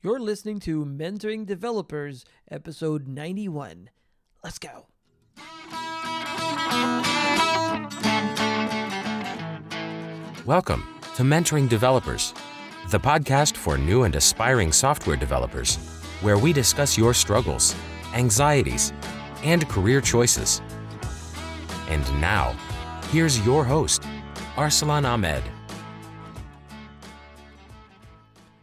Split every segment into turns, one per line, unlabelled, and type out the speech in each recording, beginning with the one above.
You're listening to Mentoring Developers, episode 91. Let's go.
Welcome to Mentoring Developers, the podcast for new and aspiring software developers, where we discuss your struggles, anxieties, and career choices. And now, here's your host, Arsalan Ahmed.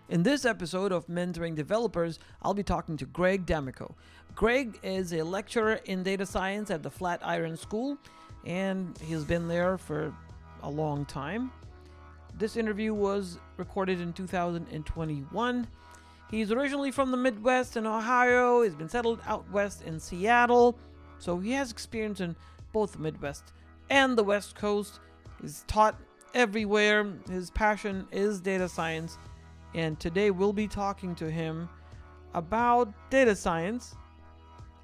In this episode of Mentoring Developers, I'll be talking to Greg D'Amico. Greg is a lecturer in data science at the Flatiron School, and he's been there for a long time. This interview was recorded in 2021. He's originally from the Midwest in Ohio. He's been settled out west in Seattle, so he has experience in both the Midwest and the West Coast. He's taught everywhere. His passion is data science and today we'll be talking to him about data science,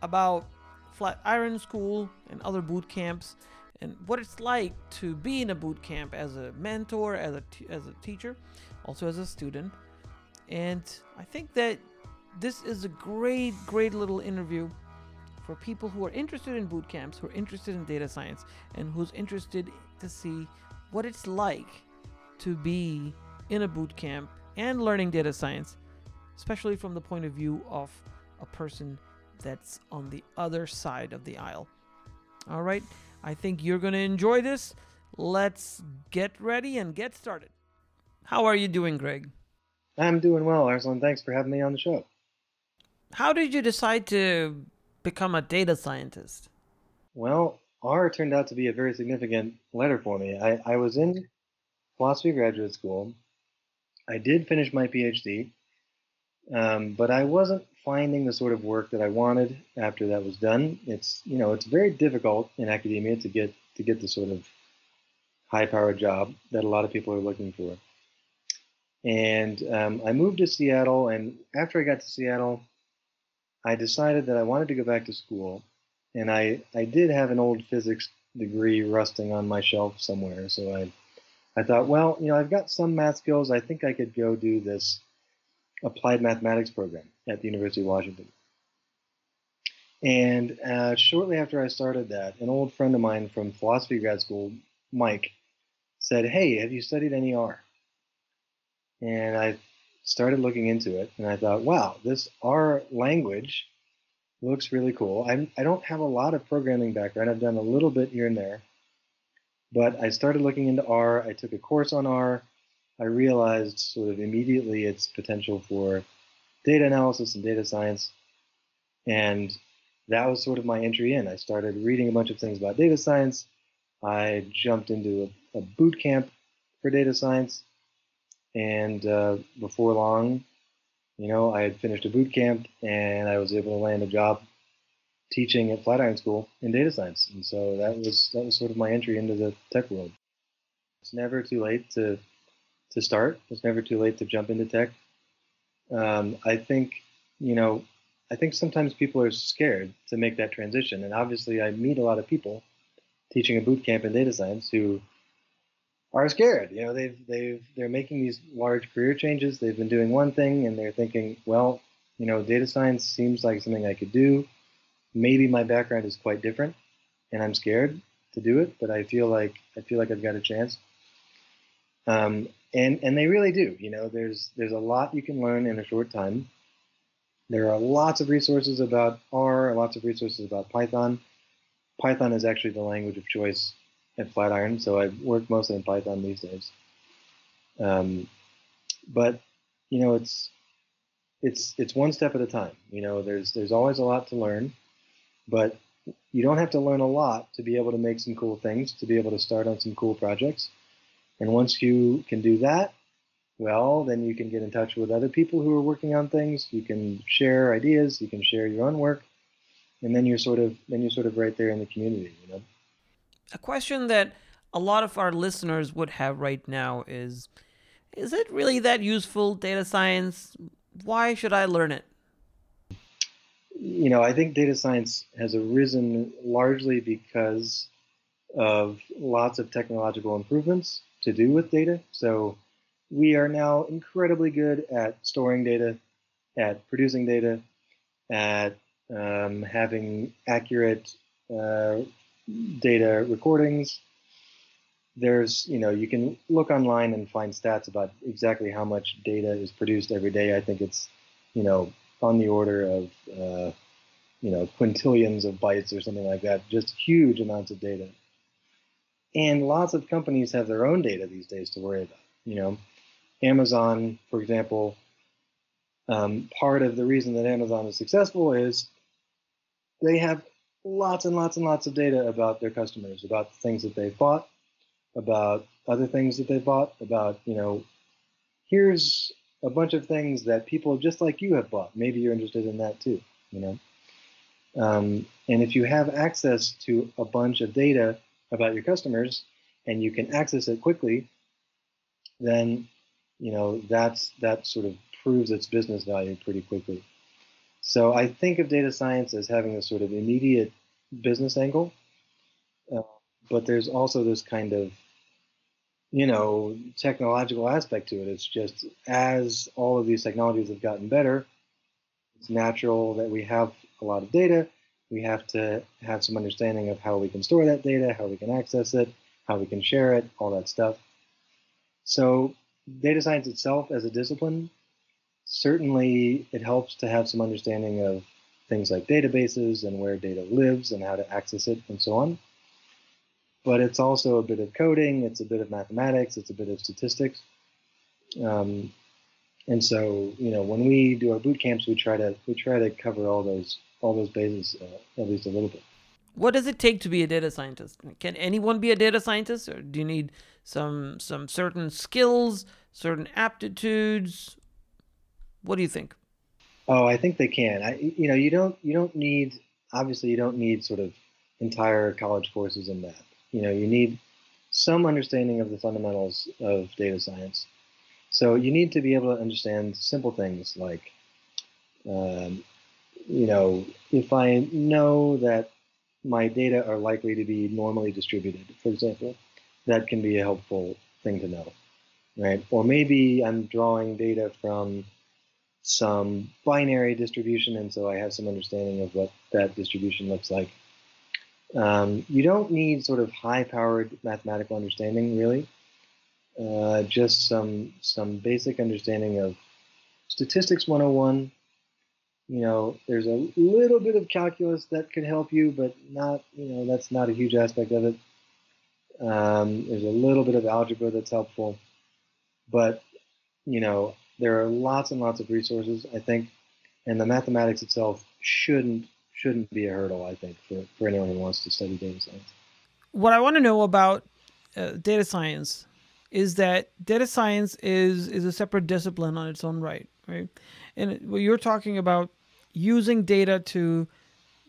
about Flatiron School and other boot camps, and what it's like to be in a boot camp as a mentor, as a as a teacher, also as a student. And I think that this is a great, great little interview for people who are interested in boot camps, who are interested in data science, and who's interested to see what it's like to be in a boot camp and learning data science, especially from the point of view of a person that's on the other side of the aisle. All right, I think you're going to enjoy this. Let's get ready and get started. How are you doing, Greg?
I'm doing well, Arsalan. Thanks for having me on the show.
How did you decide to become a data scientist?
Well, R turned out to be a very significant letter for me. I, I was in philosophy graduate school I did finish my PhD, um, but I wasn't finding the sort of work that I wanted after that was done. It's you know it's very difficult in academia to get to get the sort of high-powered job that a lot of people are looking for. And um, I moved to Seattle, and after I got to Seattle, I decided that I wanted to go back to school. And I, I did have an old physics degree rusting on my shelf somewhere, so I I thought, well, you know, I've got some math skills. I think I could go do this applied mathematics program at the University of Washington. And uh, shortly after I started that, an old friend of mine from philosophy grad school, Mike, said, Hey, have you studied any R? And I started looking into it, and I thought, wow, this R language looks really cool. I'm, I don't have a lot of programming background. I've done a little bit here and there. But I started looking into R. I took a course on R. I realized sort of immediately its potential for data analysis and data science. And that was sort of my entry in. I started reading a bunch of things about data science. I jumped into a, a boot camp for data science. And uh, before long, you know, I had finished a boot camp and I was able to land a job teaching at Flatiron School in data science, and so that was that was sort of my entry into the tech world. It's never too late to to start. It's never too late to jump into tech. Um, I think you know, I think sometimes people are scared to make that transition, and obviously, I meet a lot of people teaching a boot camp in data science who are scared. You know, they've they've they're making these large career changes. They've been doing one thing, and they're thinking, well, you know, data science seems like something I could do maybe my background is quite different and I'm scared to do it, but I feel like I feel like I've got a chance. Um, and and they really do. You know, there's there's a lot you can learn in a short time. There are lots of resources about R, lots of resources about Python. Python is actually the language of choice at Flatiron, so I work mostly in Python these days. Um, but you know, it's it's it's one step at a time. You know, there's there's always a lot to learn. But you don't have to learn a lot to be able to make some cool things, to be able to start on some cool projects. And once you can do that, well, then you can get in touch with other people who are working on things. You can share ideas, you can share your own work, and then you're sort of then you're sort of right there in the community, you know.
A question that a lot of our listeners would have right now is is it really that useful data science? Why should I learn it?
You know, I think data science has arisen largely because of lots of technological improvements to do with data. So we are now incredibly good at storing data. at producing data, at um, having accurate uh, data recordings. There's, you know, you can look online and find stats about exactly how much data is produced every day. I think it's, you know, on the order of, uh, you know, quintillions of bytes or something like that. Just huge amounts of data. And lots of companies have their own data these days to worry about. You know, Amazon, for example, um, part of the reason that Amazon is successful is they have lots and lots and lots of data about their customers, about the things that they've bought, about other things that they've bought, about, you know, here's a bunch of things that people just like you have bought. Maybe you're interested in that too, you know. Um, and if you have access to a bunch of data about your customers and you can access it quickly, then you know that's that sort of proves its business value pretty quickly. So I think of data science as having a sort of immediate business angle, uh, but there's also this kind of you know technological aspect to it. It's just as all of these technologies have gotten better, it's natural that we have a lot of data. We have to have some understanding of how we can store that data, how we can access it, how we can share it, all that stuff. So data science itself as a discipline certainly it helps to have some understanding of things like databases and where data lives and how to access it and so on. But it's also a bit of coding, it's a bit of mathematics, it's a bit of statistics. Um, and so, you know, when we do our boot camps, we try to we try to cover all those all those bases uh, at least a little bit.
What does it take to be a data scientist? Can anyone be a data scientist, or do you need some some certain skills, certain aptitudes? What do you think?
Oh, I think they can. I, you know, you don't you don't need obviously you don't need sort of entire college courses in that. You know, you need some understanding of the fundamentals of data science. So you need to be able to understand simple things like, um, you know, if I know that my data are likely to be normally distributed, for example, that can be a helpful thing to know, right? Or maybe I'm drawing data from some binary distribution, and so I have some understanding of what that distribution looks like. Um, you don't need sort of high-powered mathematical understanding, really. Uh, just some some basic understanding of statistics 101. You know, there's a little bit of calculus that could help you, but not, you know, that's not a huge aspect of it. Um, there's a little bit of algebra that's helpful, but you know, there are lots and lots of resources, I think, and the mathematics itself shouldn't shouldn't be a hurdle, I think, for, for anyone who wants to study data science.
What I want to know about uh, data science is that data science is is a separate discipline on its own right, right? And what you're talking about using data to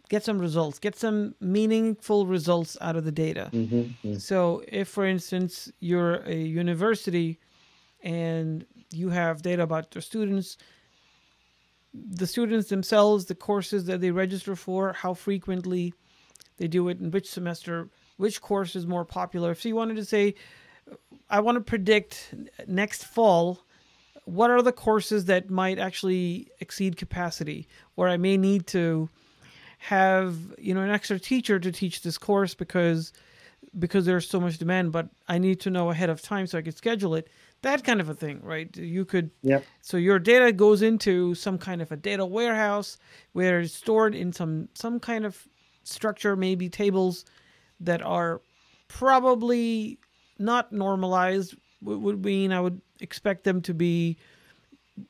get some results, get some meaningful results out of the data. Mm-hmm, mm-hmm. So, if, for instance, you're a university and you have data about your students the students themselves the courses that they register for how frequently they do it in which semester which course is more popular. If you wanted to say i want to predict next fall what are the courses that might actually exceed capacity where i may need to have you know an extra teacher to teach this course because because there's so much demand but i need to know ahead of time so i can schedule it that kind of a thing, right? You could.
Yep.
So your data goes into some kind of a data warehouse where it's stored in some some kind of structure, maybe tables that are probably not normalized. Would mean I would expect them to be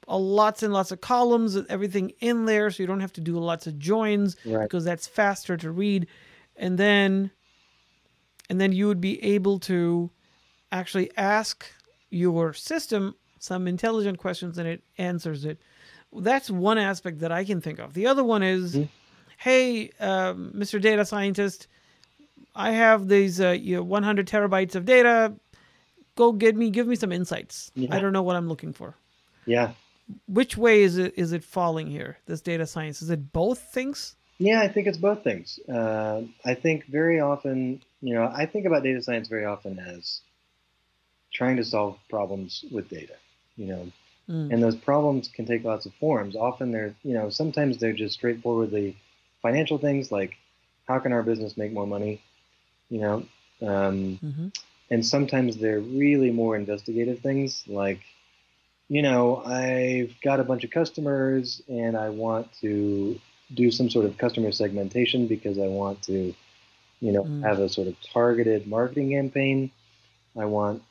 a lots and lots of columns, everything in there, so you don't have to do lots of joins right. because that's faster to read, and then and then you would be able to actually ask your system some intelligent questions and it answers it. That's one aspect that I can think of. The other one is, mm-hmm. hey, um, Mr. Data Scientist, I have these uh, you know, 100 terabytes of data. Go get me, give me some insights. Yeah. I don't know what I'm looking for.
Yeah.
Which way is it is it falling here? This data science is it both things?
Yeah, I think it's both things. Uh, I think very often, you know, I think about data science very often as trying to solve problems with data. You know, Mm. And those problems can take lots of forms. Often they're, you know, sometimes they're just straightforwardly financial things like how can our business make more money, you know, um, mm-hmm. and sometimes they're really more investigative things like, you know, I've got a bunch of customers and I want to do some sort of customer segmentation because I want to, you know, mm. have a sort of targeted marketing campaign. I want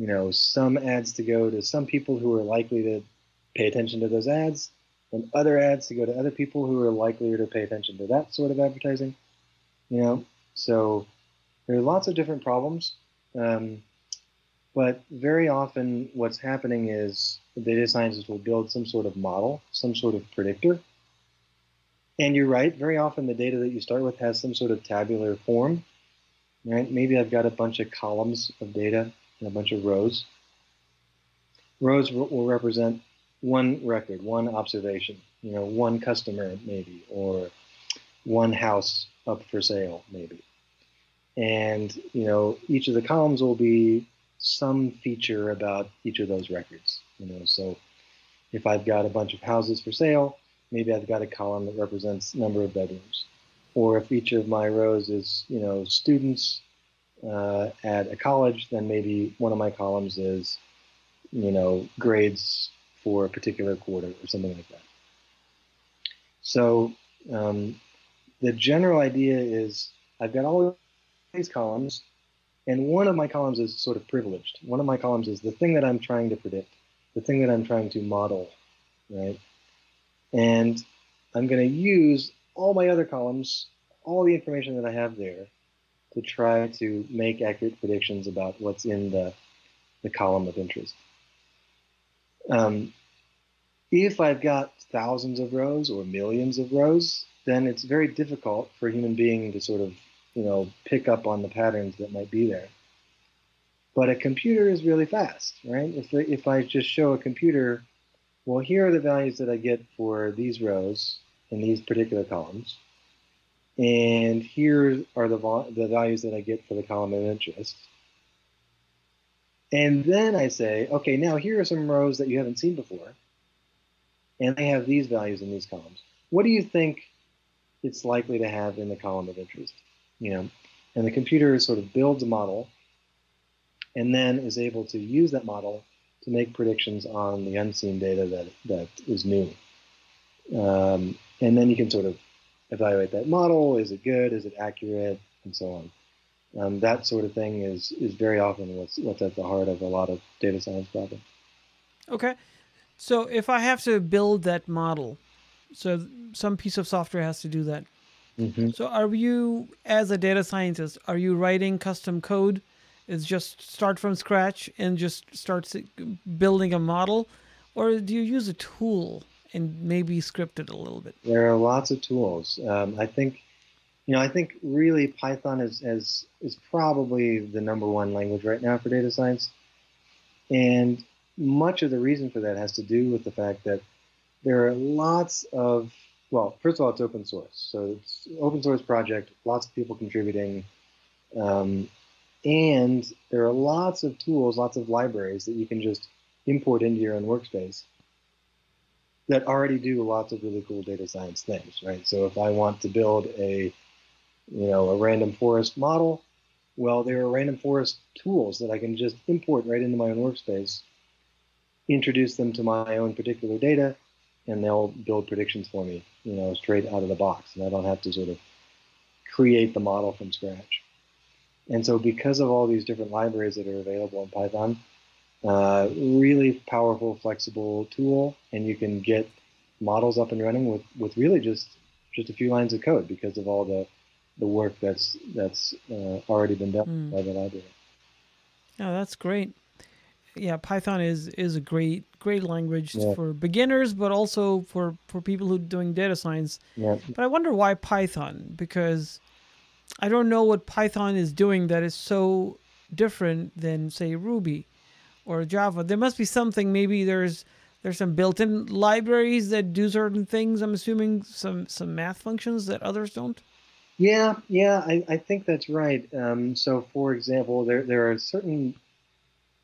you know, some ads to go to some people who are likely to pay attention to those ads, and other ads to go to other people who are likelier to pay attention to that sort of advertising. You know, so there are lots of different problems. Um, but very often, what's happening is the data scientists will build some sort of model, some sort of predictor. And you're right, very often the data that you start with has some sort of tabular form. Right? Maybe I've got a bunch of columns of data and a bunch of rows. Rows will represent one record, one observation, you know, one customer maybe, or one house up for sale maybe. And, you know, each of the columns will be some feature about each of those records, you know, so if I've got a bunch of houses for sale, maybe I've got a column that represents number of bedrooms. Or if each of my rows is, you know, students uh, at a college, then maybe one of my columns is, you know, grades for a particular quarter or something like that. So um, the general idea is I've got all these columns, and one of my columns is sort of privileged. One of my columns is the thing that I'm trying to predict, the thing that I'm trying to model, right? And I'm going to use all my other columns, all the information that I have there, to try to make accurate predictions about what's in the, the column of interest. Um, if I've got thousands of rows or millions of rows, then it's very difficult for a human being to sort of, you know, pick up on the patterns that might be there. But a computer is really fast, right? If, if I just show a computer, well, here are the values that I get for these rows in these particular columns, and here are the, the values that I get for the column of interest. And then I say, okay, now here are some rows that you haven't seen before. And they have these values in these columns. What do you think it's likely to have in the column of interest? You know, and the computer sort of builds a model and then is able to use that model to make predictions on the unseen data that, that is new. Um, and then you can sort of evaluate that model. Is it good? Is it accurate? And so on. Um, that sort of thing is is very often what's what's at the heart of a lot of data science problems.
Okay, so if I have to build that model, so some piece of software has to do that. Mm-hmm. So are you, as a data scientist, are you writing custom code? Is just start from scratch and just start building a model, or do you use a tool and maybe script it a little bit?
There are lots of tools. Um, I think, you know, I think really Python is, is, is probably the number one language right now for data science. And much of the reason for that has to do with the fact that there are lots of, well, first of all, it's open source. So it's open source project, lots of people contributing. Um, and there are lots of tools, lots of libraries that you can just import into your own workspace that already do lots of really cool data science things, right? So if I want to build a, you know, a random forest model, well, there are random forest tools that I can just import right into my own workspace, introduce them to my own particular data, and they'll build predictions for me, you know, straight out of the box. And I don't have to sort of create the model from scratch. And so because of all these different libraries that are available in Python, uh, really powerful, flexible tool, and you can get models up and running with, with really just just a few lines of code because of all the the work that's that's uh, already been done mm. by the library.
Yeah, that's great. Yeah, Python is is a great great language yeah. for beginners, but also for for people who are doing data science. Yeah. But I wonder why Python because I don't know what Python is doing that is so different than say Ruby or Java. There must be something. Maybe there's there's some built-in libraries that do certain things. I'm assuming some some math functions that others don't.
Yeah, yeah, I, I think that's right. Um, so, for example, there there are certain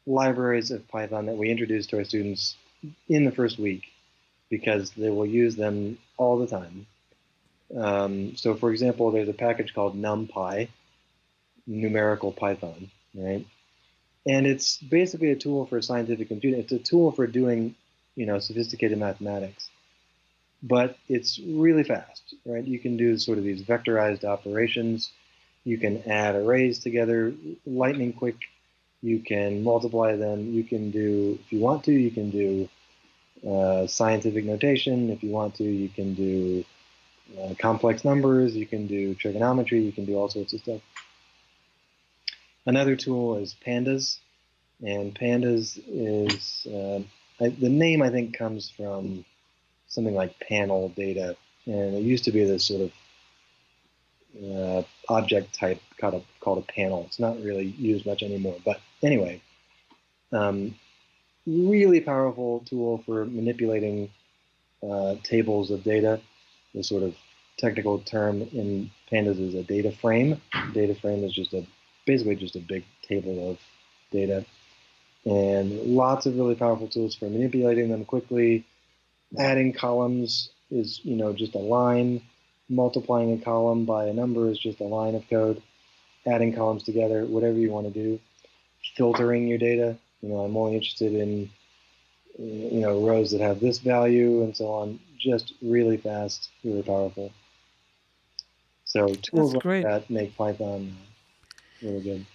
libraries of Python that we introduce to our students in the first week because they will use them all the time. Um, so, for example, there's a package called NumPy, numerical Python, right? And it's basically a tool for scientific computing. It's a tool for doing, you know, sophisticated mathematics. But it's really fast, right? You can do sort of these vectorized operations. You can add arrays together lightning quick. You can multiply them. You can do, if you want to, you can do uh, scientific notation. If you want to, you can do uh, complex numbers. You can do trigonometry. You can do all sorts of stuff. Another tool is Pandas, and Pandas is uh, I, the name I think comes from something like panel data, and it used to be this sort of uh, object type called a, called a panel. It's not really used much anymore, but anyway, um, really powerful tool for manipulating uh, tables of data. The sort of technical term in pandas is a data frame. Data frame is just a basically just a big table of data. And lots of really powerful tools for manipulating them quickly. Adding columns is, you know, just a line. Multiplying a column by a number is just a line of code. Adding columns together, whatever you want to do. Filtering your data. You know, I'm only interested in, you know, rows that have this value and so on. Just really fast, really powerful. So tools like that make Python really good.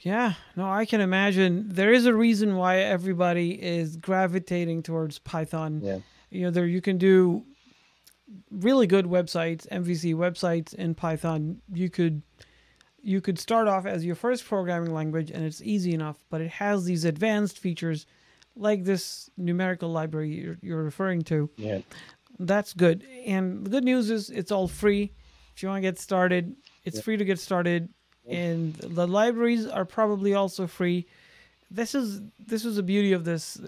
Yeah, no, I can imagine. There is a reason why everybody is gravitating towards Python.
Yeah.
You know, there you can do really good websites, MVC websites in Python. You could you could start off as your first programming language and it's easy enough, but it has these advanced features like this numerical library you're, you're referring to.
Yeah.
That's good. And the good news is it's all free. If you want to get started, it's yeah. free to get started and the libraries are probably also free. This is this is the beauty of this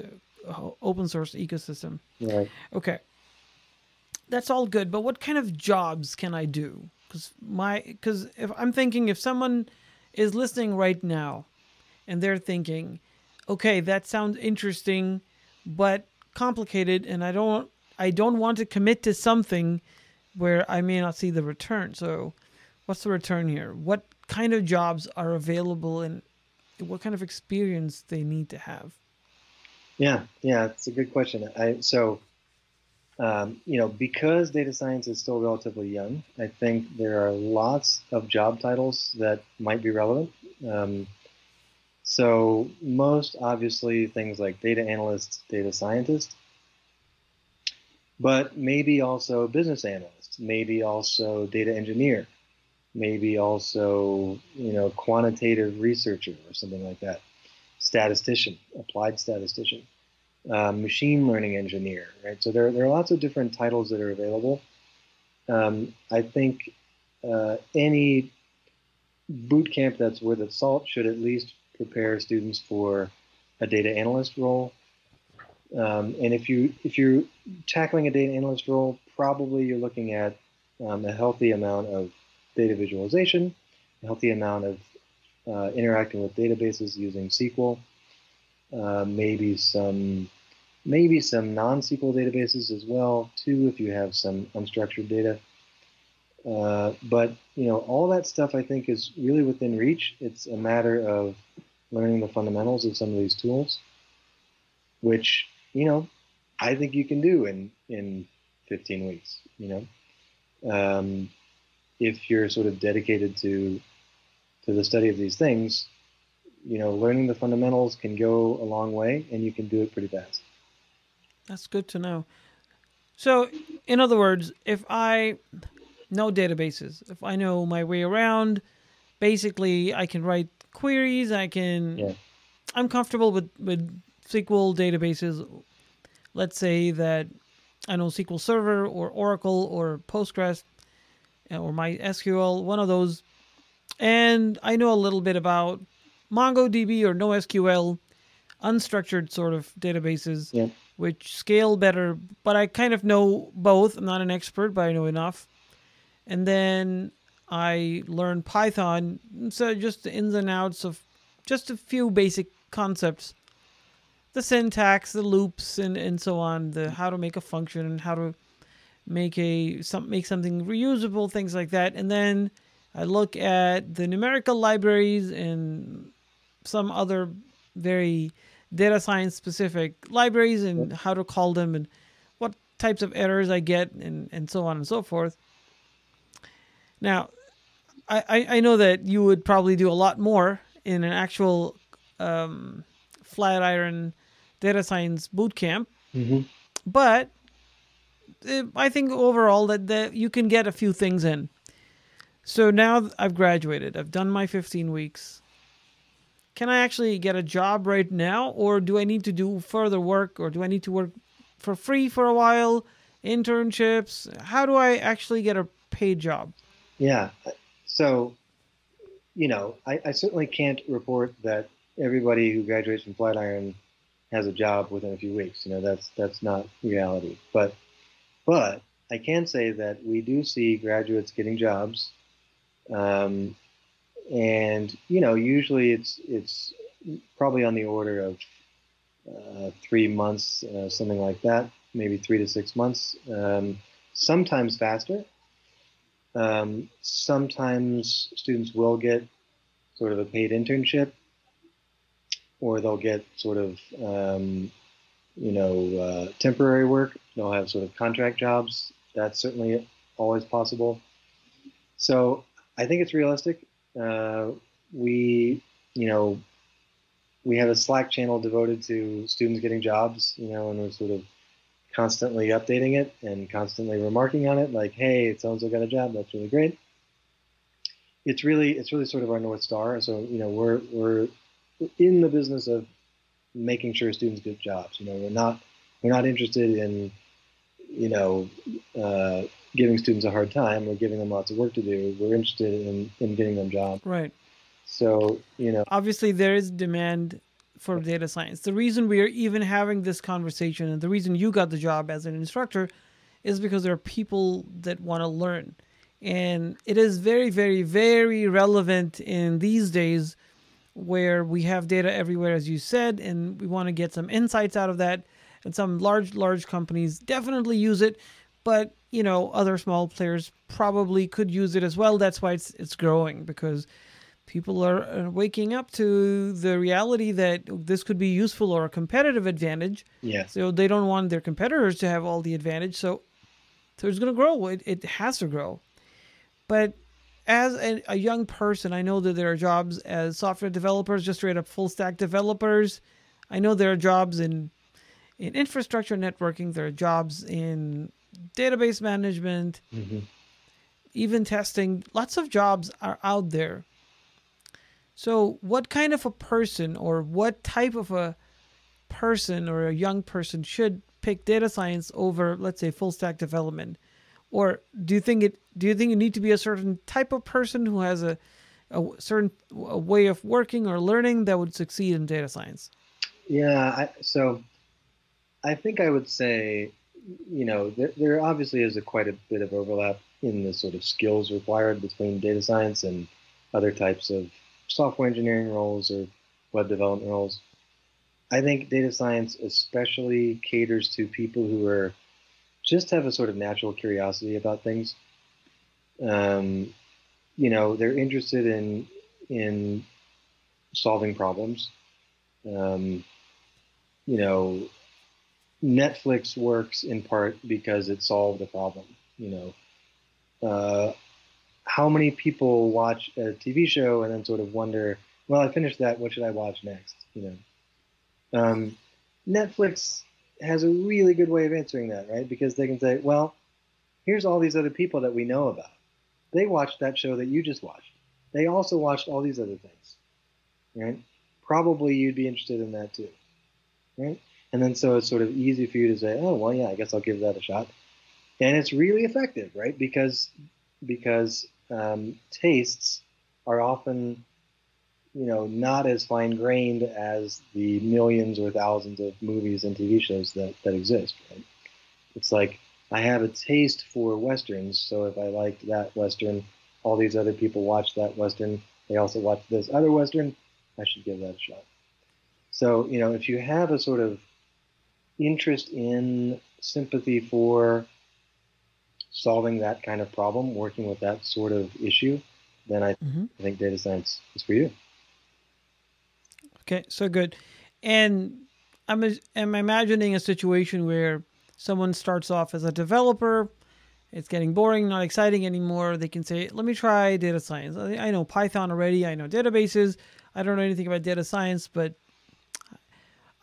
uh, open source ecosystem.
Right.
Okay. That's all good, but what kind of jobs can I do? Because my because if I'm thinking if someone is listening right now, and they're thinking, okay, that sounds interesting, but complicated, and I don't I don't want to commit to something where I may not see the return. So, what's the return here? What kind of jobs are available and what kind of experience they need to have?
Yeah, yeah, it's a good question. I, so, um, you know, because data science is still relatively young, I think there are lots of job titles that might be relevant. Um, so, most obviously things like data analyst, data scientist, but maybe also business analyst, maybe also data engineer, maybe also you know quantitative researcher or something like that. Statistician applied statistician. Um, machine learning engineer right? So there, there are lots of different titles that are available. Um, i think uh, any boot camp that's worth its salt should at least prepare students for a data analyst role. Um, and if you if you're tackling a data analyst role probably you're looking at um, a healthy amount of data visualization, a healthy amount of uh, interacting with databases using SQL, uh, maybe some maybe some non-SQL databases as well too if you have some unstructured data. Uh, but you know all that stuff I think is really within reach. It's a matter of learning the fundamentals of some of these tools, which you know I think you can do in in 15 weeks. You know, um, if you're sort of dedicated to to the study of these things, you know, learning the fundamentals can go a long way, and you can do it pretty fast.
That's good to know. So, in other words, if I know databases, if I know my way around, basically I can write queries. I can.
Yeah.
I'm comfortable with with SQL databases. Let's say that I know SQL Server or Oracle or Postgres Uh, or MySQL, one of those. And I know a little bit about MongoDB or NoSQL, unstructured sort of databases,
yeah.
which scale better. But I kind of know both. I'm not an expert, but I know enough. And then I learned Python, so just the ins and outs of just a few basic concepts. the syntax, the loops, and and so on, the how to make a function and how to make a some make something reusable, things like that, and then I look at the numerical libraries and some other very data science specific libraries and how to call them and what types of errors I get and, and so on and so forth. Now, I, I know that you would probably do a lot more in an actual um, Flatiron data science bootcamp,
Mm-hmm.
but uh, I think overall that, that you can get a few things in. So now I've graduated. I've done my 15 weeks. Can I actually get a job right now, or do I need to do further work, or do I need to work for free for a while? Internships? How do I actually get a paid job?
Yeah. So, you know, I, I certainly can't report that everybody who graduates from Flatiron has a job within a few weeks. You know, that's that's not reality. But but I can say that we do see graduates getting jobs, um, and you know, usually it's it's probably on the order of uh, three months, uh, something like that, maybe three to six months. Um, sometimes faster. Um, sometimes students will get sort of a paid internship, or they'll get sort of um, you know uh, temporary work. They'll have sort of contract jobs. That's certainly always possible. So I think it's realistic. Uh, we you know we have a Slack channel devoted to students getting jobs. You know, and we're sort of constantly updating it and constantly remarking on it like hey so and so got a job that's really great it's really it's really sort of our north star so you know we're we're in the business of making sure students get jobs you know we're not we're not interested in you know uh, giving students a hard time or giving them lots of work to do we're interested in in getting them jobs
Right.
so you know
Obviously, there is demand for data science. The reason we are even having this conversation and the reason you got the job as an instructor is because there are people that want to learn. And it is very, very, very relevant in these days where we have data everywhere, as you said, and we want to get some insights out of that. And some large, large companies definitely use it, but you know, other small players probably could use it as well. That's why it's it's growing because people are waking up to the reality that this could be useful or a competitive advantage.
yeah
So they don't want their competitors to have all the advantage. So, so it's going to grow. It, it has to grow. But as a, a young person, I know that there are jobs as software developers, just straight up full stack developers. I know there are jobs in in infrastructure networking. There are jobs in database management,
hmm
even testing. Lots of jobs are out there. So, what kind of a person or what type of a person or a young person should pick data science over, let's say, full stack development? Or do you think it? Do you think you need to be a certain type of person who has a, a certain a way of working or learning that would succeed in data science?
Yeah, I, so I think I would say, you know, there, there obviously is a quite a bit of overlap in the sort of skills required between data science and other types of software engineering roles or web development roles. I think data science especially caters to people who are just have a sort of natural curiosity about things. Um, you know, they're interested in in solving problems. Um, you know, Netflix works in part because it solved a problem. You know, uh, how many people watch a TV show and then sort of wonder, well, I finished that. What should I watch next? You know, um, Netflix has a really good way of answering that, right? Because they can say, well, here's all these other people that we know about. They watched that show that you just watched. They also watched all these other things, right? Probably you'd be interested in that too, right? And then so it's sort of easy for you to say, oh, well, yeah, I guess I'll give that a shot. And it's really effective, right? Because because um, tastes are often, you know, not as fine grained as the millions or thousands of movies and TV shows that, that exist, right? It's like I have a taste for westerns, so if I liked that western, all these other people watch that western. They also watch this other western. I should give that a shot. So, you know, if you have a sort of interest in sympathy for solving that kind of problem, working with that sort of issue, then I,
Mhm.
I think data science is for you.
Okay, so good. And I'm I'm imagining a situation where someone starts off as a developer. It's getting boring, not exciting anymore. They can say, "Let me try data science. I know Python already. I know databases. I don't know anything about data science, but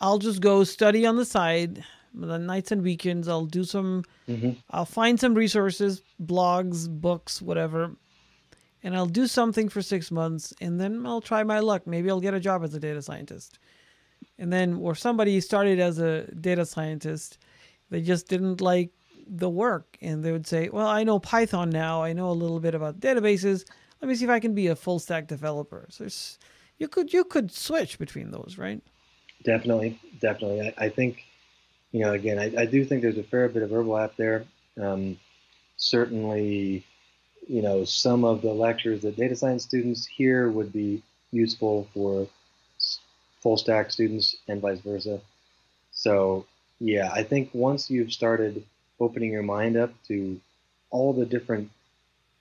I'll just go study on the side. The nights and weekends, I'll do some.
Mhm.
I'll find some resources, blogs, books, whatever, and I'll do something for six months, and then I'll try my luck. Maybe I'll get a job as a data scientist. And then, or somebody started as a data scientist, they just didn't like the work, and they would say, "Well, I know Python now. I know a little bit about databases. Let me see if I can be a full stack developer." So it's, you could you could switch between those, right?
Definitely, definitely. I, I think, you know, again, I, I do think there's a fair bit of overlap there. Um, certainly, you know, some of the lectures that data science students hear would be useful for full stack students and vice versa. So, yeah, I think once you've started opening your mind up to all the different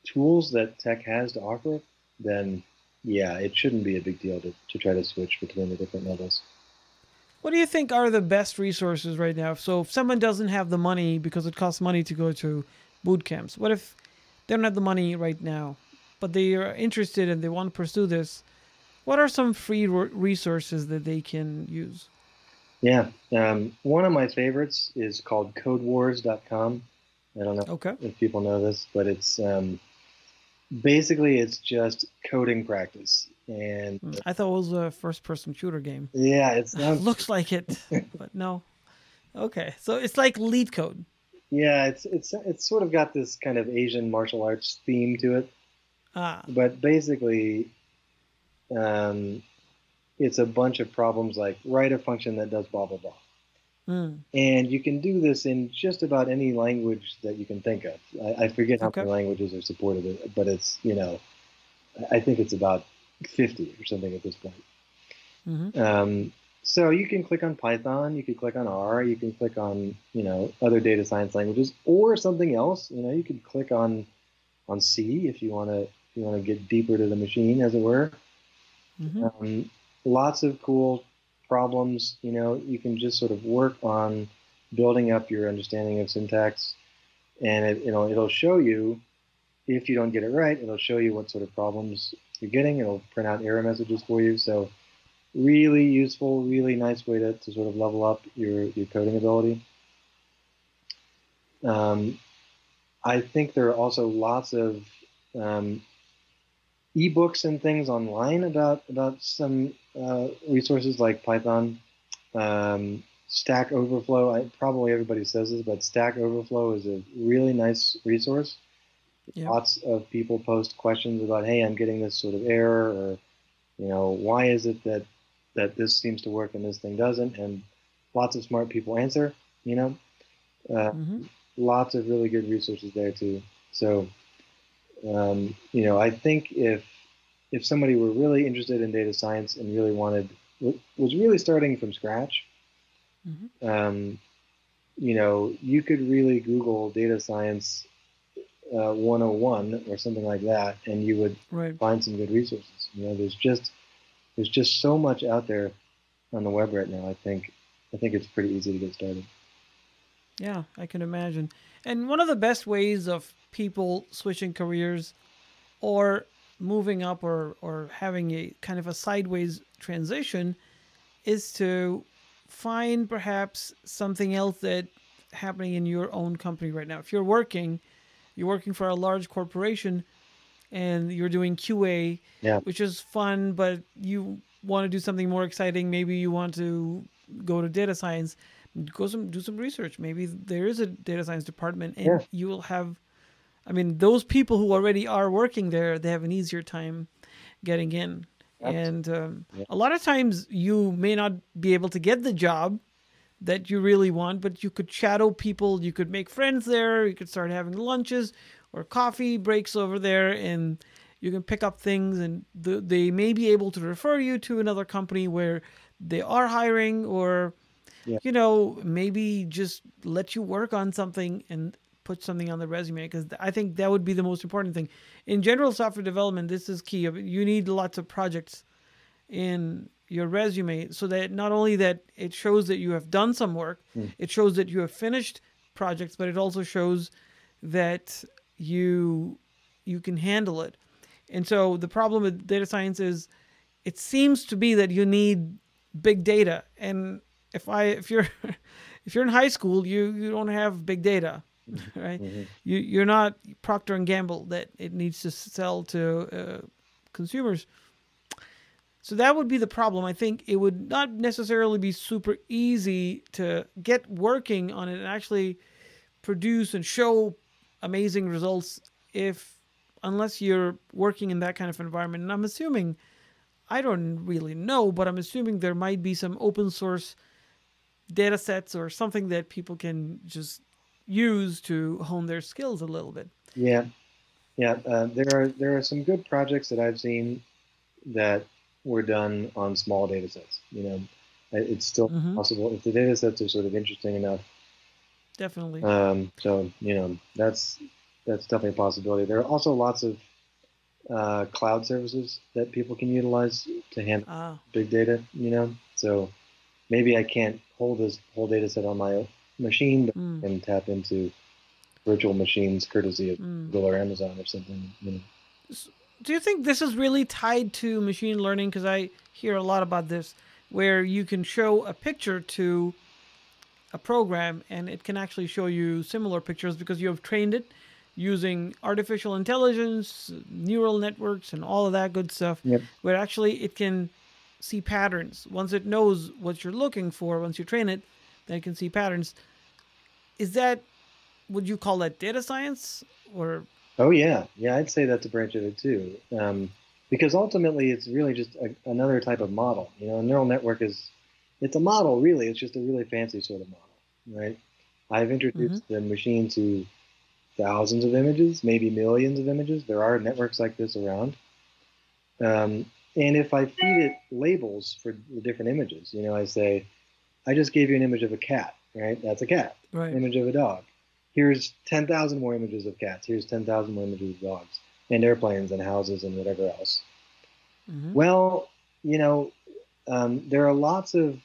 tools that tech has to offer, then yeah, it shouldn't be a big deal to, to try to switch between the different levels.
What do you think are the best resources right now? So if someone doesn't have the money because it costs money to go to boot camps, what if they don't have the money right now, but they are interested and they want to pursue this? What are some free resources that they can use?
Yeah, um, one of my favorites is called CodeWars.com. I don't know
Okay.
if people know this, but it's um, basically it's just coding practice, and
Mm, I thought it was a first-person shooter game.
yeah, it sounds
Looks like it, but no. Okay, so it's like LeetCode.
yeah, it's it's it's sort of got this kind of Asian martial arts theme to it,
Ah,
but basically, um, it's a bunch of problems like write a function that does blah blah blah.
Mm,
And you can do this in just about any language that you can think of. I, I forget how
Okay.
many languages are supported, but it's, you know, I think it's about 50 or something at this point.
Mm-hmm.
Um, so you can click on Python, you can click on R, you can click on, you know, other data science languages or something else. You know, you could click on on C if you want to if you want to get deeper to the machine, as it were.
hmm
Um, lots of cool problems. You know, you can just sort of work on building up your understanding of syntax, and it, you know it'll show you if you don't get it right. It'll show you what sort of problems you're getting. It'll print out error messages for you. So really useful, really nice way to, to sort of level up your, your coding ability. Um, I think there are also lots of um, ebooks and things online about about some uh, resources like Python, um, Stack Overflow. I, probably everybody says this, but Stack Overflow is a really nice resource.
Yeah.
Lots of people post questions about, "Hey, I'm getting this sort of error," or you know, why is it that that this seems to work and this thing doesn't? And lots of smart people answer. You know, uh,
mm-hmm.
lots of really good resources there too. So, um, you know, I think if if somebody were really interested in data science and really wanted was really starting from scratch,
Mhm.
um, you know, you could really Google data science uh, 101 or something like that, and you would
Right.
find some good resources. You know, there's just there's just so much out there on the web right now. I think I think it's pretty easy to get started.
Yeah, I can imagine. And one of the best ways of people switching careers or moving up or, or having a kind of a sideways transition is to find perhaps something else that happening in your own company right now. If you're working, you're working for a large corporation and you're doing QA,
Yeah.
which is fun, but you want to do something more exciting. Maybe you want to go to data science go some do some research maybe there is a data science department and
Yeah.
you will have i mean those people who already are working there they have an easier time getting in. And um,
Yeah.
a lot of times you may not be able to get the job that you really want but you could shadow people. You could make friends there. You could start having lunches or coffee breaks over there and you can pick up things. And the, they may be able to refer you to another company where they are hiring or
Yeah.
you know maybe just let you work on something and put something on the resume because i think that would be the most important thing. In general software development this is key. You need lots of projects in your resume so that not only that it shows that you have done some work hmm. it shows that you have finished projects but it also shows that you you can handle it. And so the problem with data science is it seems to be that you need big data. And if i if you're if you're in high school you you don't have big data right? You you're not procter and gamble that it needs to sell to uh, consumers. So that would be the problem. I think it would not necessarily be super easy to get working on it and actually produce and show amazing results if unless you're working in that kind of environment. And i'm assuming i don't really know but i'm assuming there might be some open source data sets or something that people can just use to hone their skills a little bit
Yeah, yeah. Uh, there are there are some good projects that I've seen that were done on small data sets. You know, it's still
Mhm.
possible if the data sets are sort of interesting enough.
definitely
Um, so you know, that's that's definitely a possibility. There are also lots of uh, cloud services that people can utilize to handle
ah
big data. You know, so maybe I can't hold this whole data set on my machine, but
Mm.
Can tap into virtual machines courtesy of
Mm.
Google or Amazon or something. You know.
do you think this is really tied to machine learning because i hear a lot about this where you can show a picture to a program and it can actually show you similar pictures because you have trained it using artificial intelligence neural networks and all of that good stuff
Yep.
where actually it can see patterns once it knows what you're looking for once you train it then it can see patterns is that would you call that data science or
Oh yeah, yeah. I'd say that's a branch of it too, um, because ultimately it's really just a, another type of model. You know, a neural network is it's a model really. It's just a really fancy sort of model, right? I've introduced the machine to thousands of images, maybe millions of images. There are networks like this around. Um, and if I feed it labels for the different images, you know, I say, I just gave you an image of a cat, right? That's a cat
right
image of a dog. Here's 10,000 more images of cats. Here's 10,000 more images of dogs and airplanes and houses and whatever else.
Mhm.
Well, you know, um, there are lots of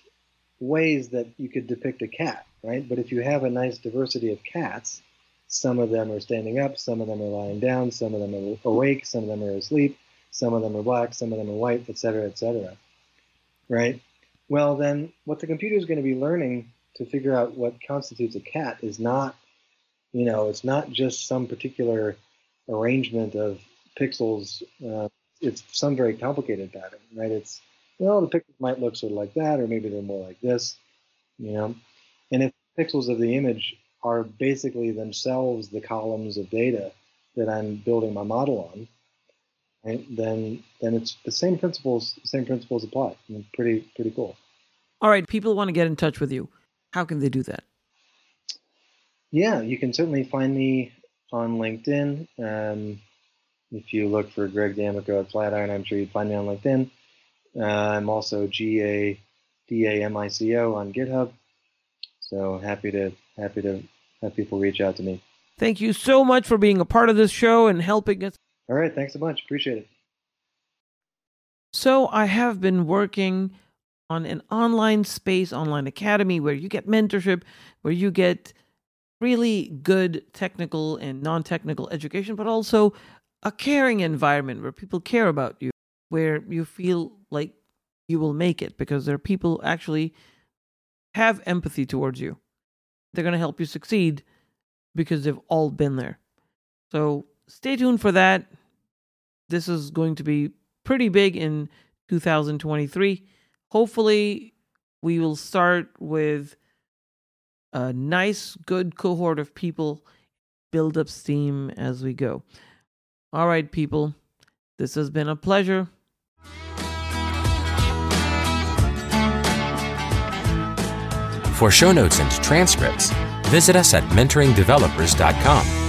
ways that you could depict a cat, right? But if you have a nice diversity of cats, some of them are standing up, some of them are lying down, some of them are awake, some of them are asleep, some of them are black, some of them are white, et cetera, et cetera. Right? Well, then what the computer is going to be learning to figure out what constitutes a cat is not, you know, it's not just some particular arrangement of pixels. Uh, it's some very complicated pattern, right? It's, well, the pixels might look sort of like that, or maybe they're more like this, you know? And if pixels of the image are basically themselves the columns of data that I'm building my model on, right, then then it's the same principles, same principles apply. I mean, pretty pretty cool.
all right people want to get in touch with you how can they do that
Yeah, you can certainly find me on LinkedIn. Um, if you look for Greg D'Amico at Flatiron, I'm sure you'd find me on LinkedIn. Uh, I'm also G A D A M I C O on GitHub. So happy to happy to have people reach out to me.
Thank you so much for being a part of this show and helping us.
All right, thanks so much. Appreciate it.
So, I have been working on an online space, online academy where you get mentorship, where you get really good technical and non technical education, but also a caring environment where people care about you, where you feel like you will make it because there are people actually have empathy towards you. They're going to help you succeed because they've all been there. So stay tuned for that. This is going to be pretty big in 2023. Hopefully, we will start with a nice, good cohort of people, build up steam as we go. All right, people, this has been a pleasure.
For show notes and transcripts, visit us at mentoringdevelopers.com.